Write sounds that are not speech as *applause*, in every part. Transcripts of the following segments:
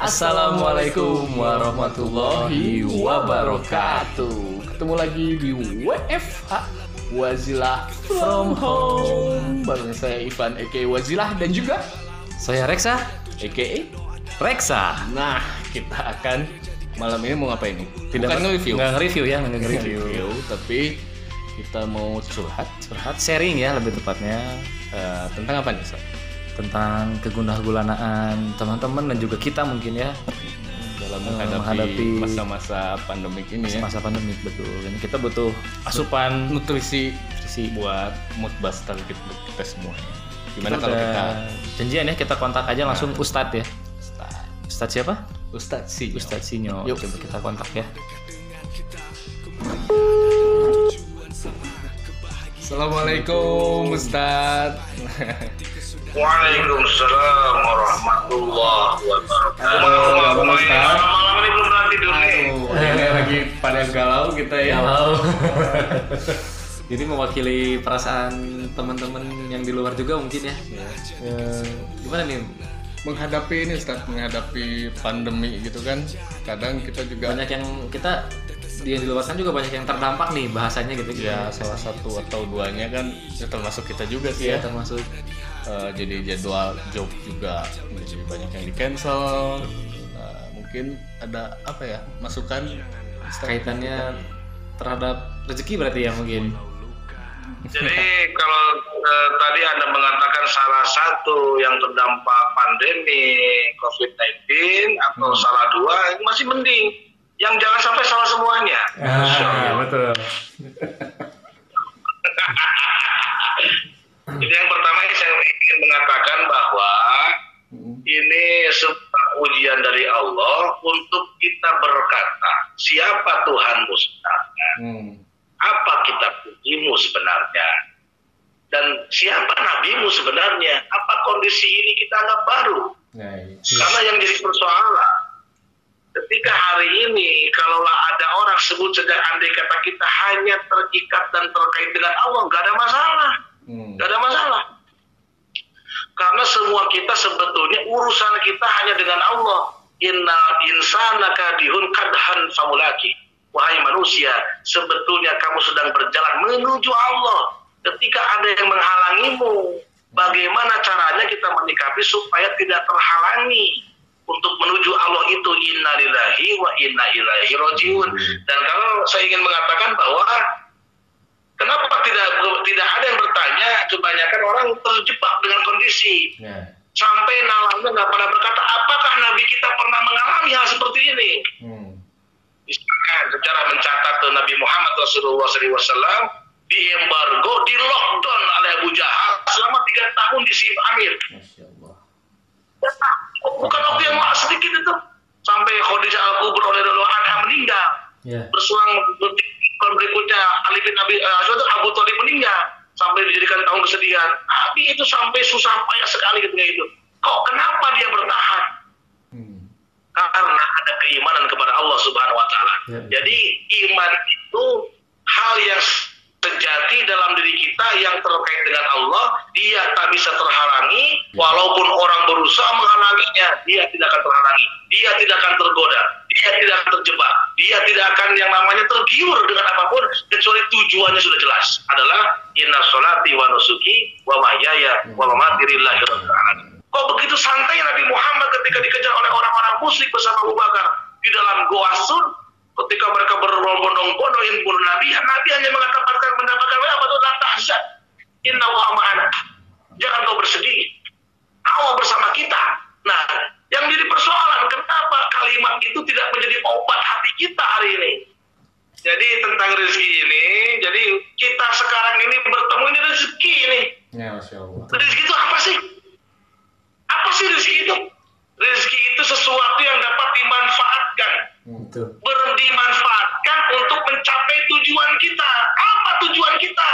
Assalamualaikum warahmatullahi wabarakatuh. Ketemu lagi di WFH Wazilah from home bareng saya Ivan Eke Wazilah dan juga Saya Reksa. Eke. Reksa. Nah, kita akan malam ini mau ngapain nih? Tidak Bukan nge-review. Nggak nge-review ya, nggak nge-review. Review, tapi kita mau curhat Curhat sharing ya lebih tepatnya Eh, tentang apa nih? Tentang kegundah-gulanaan teman-teman dan juga kita mungkin ya Dalam Eh, menghadapi masa-masa pandemik ini ya. masa pandemik betul. Dan kita butuh asupan *laughs* Nutrisi nutrisi. buat mood buster kita, kita semua. Gimana Kita kalau kita janjian ya kita kontak aja langsung Ustadz ya. start? Ustadz siapa? Ustadz sih. Ustadz Sinyo. Yuk. Coba kita kontak ya. Assalamualaikum Ustadz. *laughs* Waalaikumsalam warahmatullahi wabarakatuh. Halo, Malam ini, Ustaz. malam ini belum pernah tidur nih. Ini lagi pada galau kita ya. Halo. *laughs* Ini mewakili perasaan teman-teman yang di luar juga mungkin ya. Ya, gimana nih? Menghadapi ini Ustadz, menghadapi pandemi gitu kan. Kadang kita juga Banyak yang kita di yang di luar sana juga banyak yang terdampak nih bahasanya gitu. ya salah satu atau duanya kan ya termasuk kita juga sih ya ya. termasuk Eh, jadi jadwal job juga jadi banyak yang di cancel. mungkin ada apa ya masukan kaitannya terhadap rezeki berarti ya mungkin. Jadi kalau eh, tadi Anda mengatakan salah satu yang terdampak pandemi COVID-19 atau salah dua masih mending. Yang jangan sampai salah semuanya. Allah. betul. *laughs* Jadi yang pertama saya ingin mengatakan bahwa ini sebuah ujian dari Allah untuk kita berkata, siapa Tuhanmu sebenarnya? Hmm. Apa kita pujimu sebenarnya? Dan siapa nabimu sebenarnya? Apa kondisi ini kita anggap baru? Nah. Karena yang jadi persoalan, ketika hari ini kalaulah ada orang sebut saja andai kata kita hanya terikat dan terkait dengan Allah, nggak ada masalah. Hmm. Gak ada masalah. Karena semua kita sebetulnya urusan kita hanya dengan Allah. Inna insana kadihun kadhan famulaki. Wahai manusia, sebetulnya kamu sedang berjalan menuju Allah. Ketika ada yang menghalangimu, bagaimana caranya kita menyikapi supaya tidak terhalangi untuk menuju Allah itu inna lillahi wa inna ilaihi rojiun. Dan kalau saya ingin mengatakan bahwa Kenapa tidak tidak ada yang bertanya? Kebanyakan orang terjebak dengan kondisi. Nah. Sampai nalarnya nggak pernah berkata, apakah Nabi kita pernah mengalami hal seperti ini? Hmm. Misalkan secara mencatat tuh Nabi Muhammad Rasulullah SAW di embargo, di lockdown oleh Abu Jahal selama tiga tahun di Sif Amir. Bukan waktu yang sedikit itu. Sampai Khadijah Al-Kubra oleh Anha meninggal. Ya. berselang detik berikutnya Ali bin Abi uh, Abu Thalib meninggal sampai dijadikan tahun kesedihan. Nabi itu sampai susah payah sekali ketika itu. Kok kenapa dia bertahan? Hmm. Karena ada keimanan kepada Allah Subhanahu wa taala. Ya. Jadi iman itu hal yang sejati dalam diri kita yang terkait dengan Allah, dia tak bisa terhalangi walaupun orang berusaha menghalanginya, dia tidak akan terhalangi. Dia tidak akan tergoda, dia tidak akan terjebak, dia tidak akan yang namanya tergiur dengan apa pun kecuali tujuannya sudah jelas adalah inna sholati wa nusuki wa mahyaya wa mamati lillahi. Kok begitu santai Nabi Muhammad ketika dikejar oleh orang-orang musyrik bersama Abu Bakar di dalam Goa Sur ketika mereka berbondong-bondong ingin bunuh Nabi, Nabi hanya mengatakan mendapatkan apa itu la tahzan. Inna wa ma'ana. Jangan kau bersedih. Allah bersama kita. Nah, yang jadi persoalan Jadi tentang rezeki ini, jadi kita sekarang ini bertemu ini rezeki ini. Ya, Masya Allah. Rezeki itu apa sih? Apa sih rezeki itu? Rezeki itu sesuatu yang dapat dimanfaatkan. Hmm. Itu. Ber- dimanfaatkan untuk mencapai tujuan kita. Apa tujuan kita?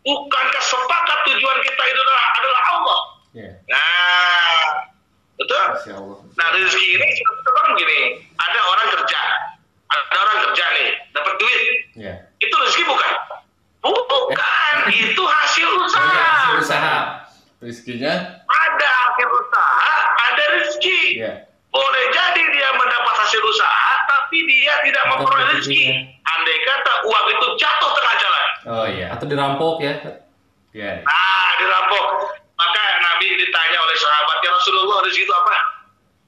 Bukankah sepakat tujuan kita itu adalah, adalah Allah? Ya, Nah, betul? Masya Allah. Nah rezeki ini sekarang begini, ada orang kerja, ada orang kerja nih, dapat duit, Ya. itu rezeki bukan? Bukan, itu hasil usaha. Usaha. Rizkinya? Ada hasil usaha, ada rezeki. Ya. Boleh jadi dia mendapat hasil usaha, tapi dia tidak memperoleh rezekinya. rezeki. Andai kata uang itu jatuh tengah jalan. Oh iya. Atau dirampok ya? Iya. Nah, dirampok. Maka Nabi ditanya oleh sahabatnya Rasulullah rezeki itu apa?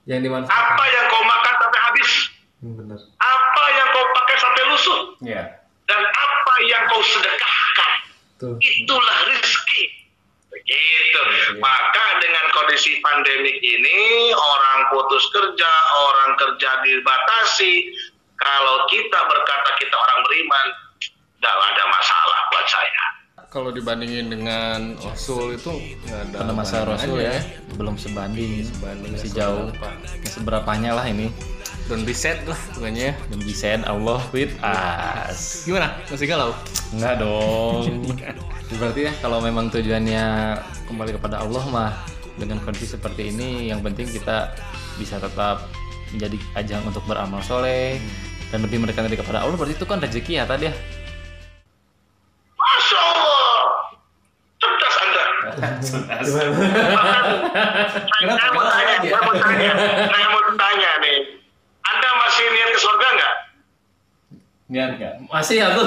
Yang dimanfaatkan. Apa yang kau makan sampai habis? Hmm, benar. Sampai lusuh? Iya. Dan apa yang kau sedekahkan? Tuh. Itulah rezeki. Begitu. Maka dengan kondisi pandemik ini, orang putus kerja, orang kerja dibatasi. Kalau kita berkata kita orang beriman, tidak ada masalah buat saya. Kalau dibandingin dengan Rasul itu nggak ada Pada masa Rasul ya, belum sebanding, Sebanding, masih nggak jauh, seberapanya lah ini. Dan reset lah pokoknya. Dan bisa Allah with us. Gimana? Masih galau? Enggak dong. *laughs* Berarti ya kalau memang tujuannya kembali kepada Allah mah dengan kondisi seperti ini yang penting kita bisa tetap menjadi ajang untuk beramal soleh dan lebih mendekati kepada Allah berarti itu kan rezeki ya tadi ya. Masya Allah. Cerdas Anda. Kenapa? saya mau tanya, saya mau tanya, saya mau tanya nih. Anda masih niat ke surga nggak? Niat nggak? Masih ya tuh.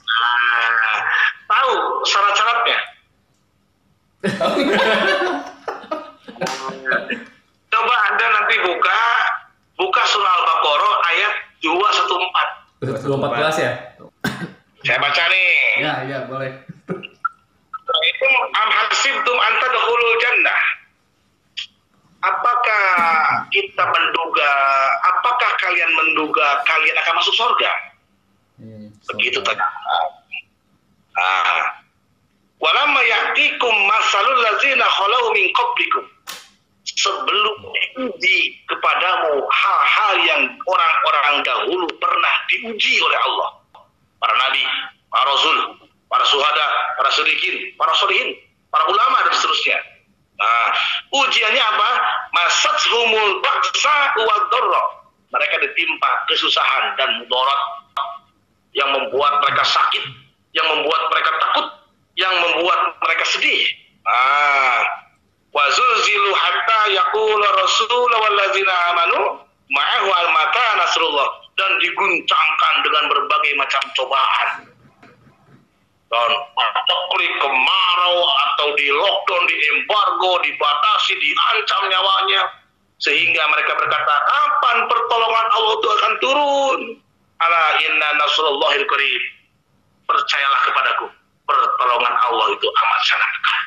Nah, tahu syarat-syaratnya? *laughs* Coba Anda nanti buka buka surah Al-Baqarah ayat 214. 214 ya? Saya baca nih. Ya, iya boleh. Itu am hasibtum anta dakhulul jannah. Apakah kita menduga, apakah kalian menduga kalian akan masuk surga? Begitu tadi. Ah. Walamma ya'tikum masalul ladzina khalau min qablikum. Sebelum diuji kepadamu hal-hal yang orang-orang dahulu pernah diuji oleh Allah. Para nabi, para rasul, para suhada, para sedikin, para solihin, para ulama dan seterusnya. Nah, ujiannya apa? Masathumul baksa wa dharra. Mereka ditimpa kesusahan dan mudarat yang membuat mereka sakit, yang membuat mereka takut, yang membuat mereka sedih. Ah, wa zulzilu hatta yaqula rasul walladzina amanu ma'ahu al mata nasrullah dan diguncangkan dengan berbagai macam cobaan dan pateklik kemarau atau di lockdown, di embargo, dibatasi, diancam nyawanya sehingga mereka berkata kapan pertolongan Allah itu akan turun? Ala inna nasrullahil qarib. Percayalah kepadaku pertolongan Allah itu amat sangat dekat.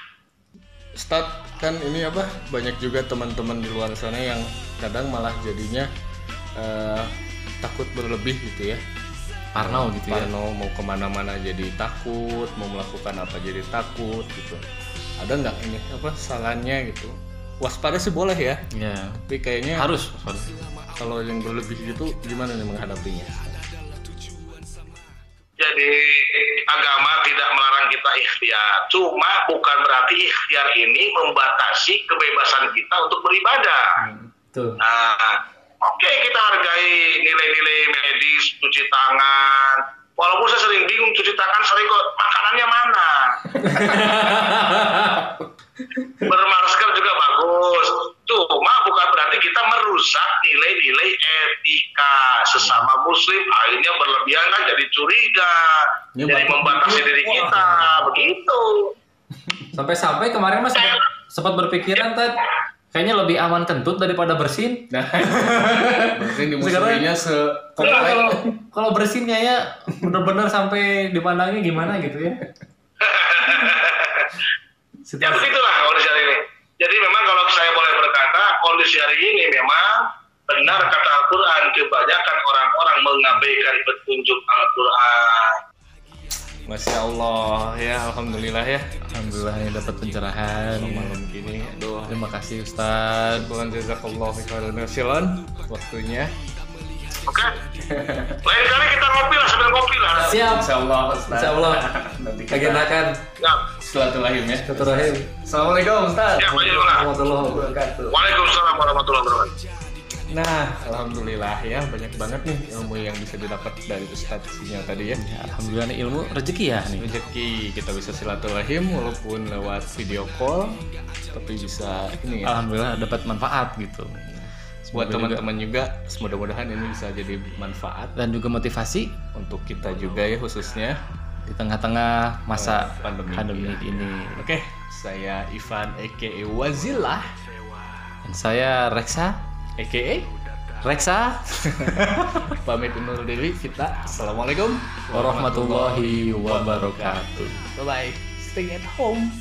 Ustad kan ini apa banyak juga teman-teman di luar sana yang kadang malah jadinya eh, takut berlebih gitu ya Parno gitu ya. Parno mau ke mana-mana jadi takut mau melakukan apa jadi takut gitu ada nggak ini apa salahnya gitu waspada sih boleh ya Ya. tapi kayaknya Harus. kalau yang berlebih gitu gimana nih menghadapinya jadi agama tidak melarang kita ikhtiar cuma bukan berarti ikhtiar ini membatasi kebebasan kita untuk beribadah Tuh. Nah, oke kita hargai nilai-nilai medis, cuci tangan. Walaupun saya sering bingung cuci tangan sering kok makanannya mana. *laughs* Bermasker juga bagus. Cuma bukan berarti kita merusak nilai-nilai etika sesama muslim. Akhirnya berlebihan kan jadi curiga. Ya, jadi membatasi diri kita. Begitu. Sampai-sampai kemarin mas sempat, sempat berpikiran Ted, kayaknya lebih aman kentut daripada bersin. nah *laughs* berarti dimusuhinya se Kalau kalau kalau bersinnya ya bener-bener sampai dipandangnya gimana gitu ya. *laughs* Ya begitulah kondisi hari ini. Jadi memang kalau saya boleh berkata, kondisi hari ini memang benar kata Al-Quran, kebanyakan orang-orang mengabaikan petunjuk Al-Quran. Masya Allah ya Alhamdulillah ya Alhamdulillah ini dapat pencerahan. Terima kasih Ustadz. Tuhan jazakallah khairan kasihan waktunya Oke? Lain kali kita ngopi lah, sambil ngopi lah. Siap. Insya Allah Ustaz. Insya Allah. nanti kita Agendakan. Ya, silaturahim ya Silaturahim. Assalamualaikum Ustaz ya. Warahmatullahi wabarakatuh. Waalaikumsalam warahmatullahi wabarakatuh. Nah, alhamdulillah ya banyak banget nih ilmu yang bisa didapat dari Ustadz Sinyal tadi ya. Ya, Alhamdulillah nih ilmu rezeki ya nih. Rezeki kita bisa silaturahim walaupun lewat video call, tapi bisa ini ya. Alhamdulillah dapat manfaat gitu. Buat Semoga juga- teman-teman juga, mudah-mudahan ini bisa jadi manfaat dan juga motivasi untuk kita juga ya khususnya. di tengah-tengah masa Eh, pandemi. pandemi ini. Oke, saya Ivan aka Wazilah Dan saya Reksa, aka Reksa *laughs* pamit undur diri kita. Assalamualaikum warahmatullahi wabarakatuh. Bye bye. Stay at home.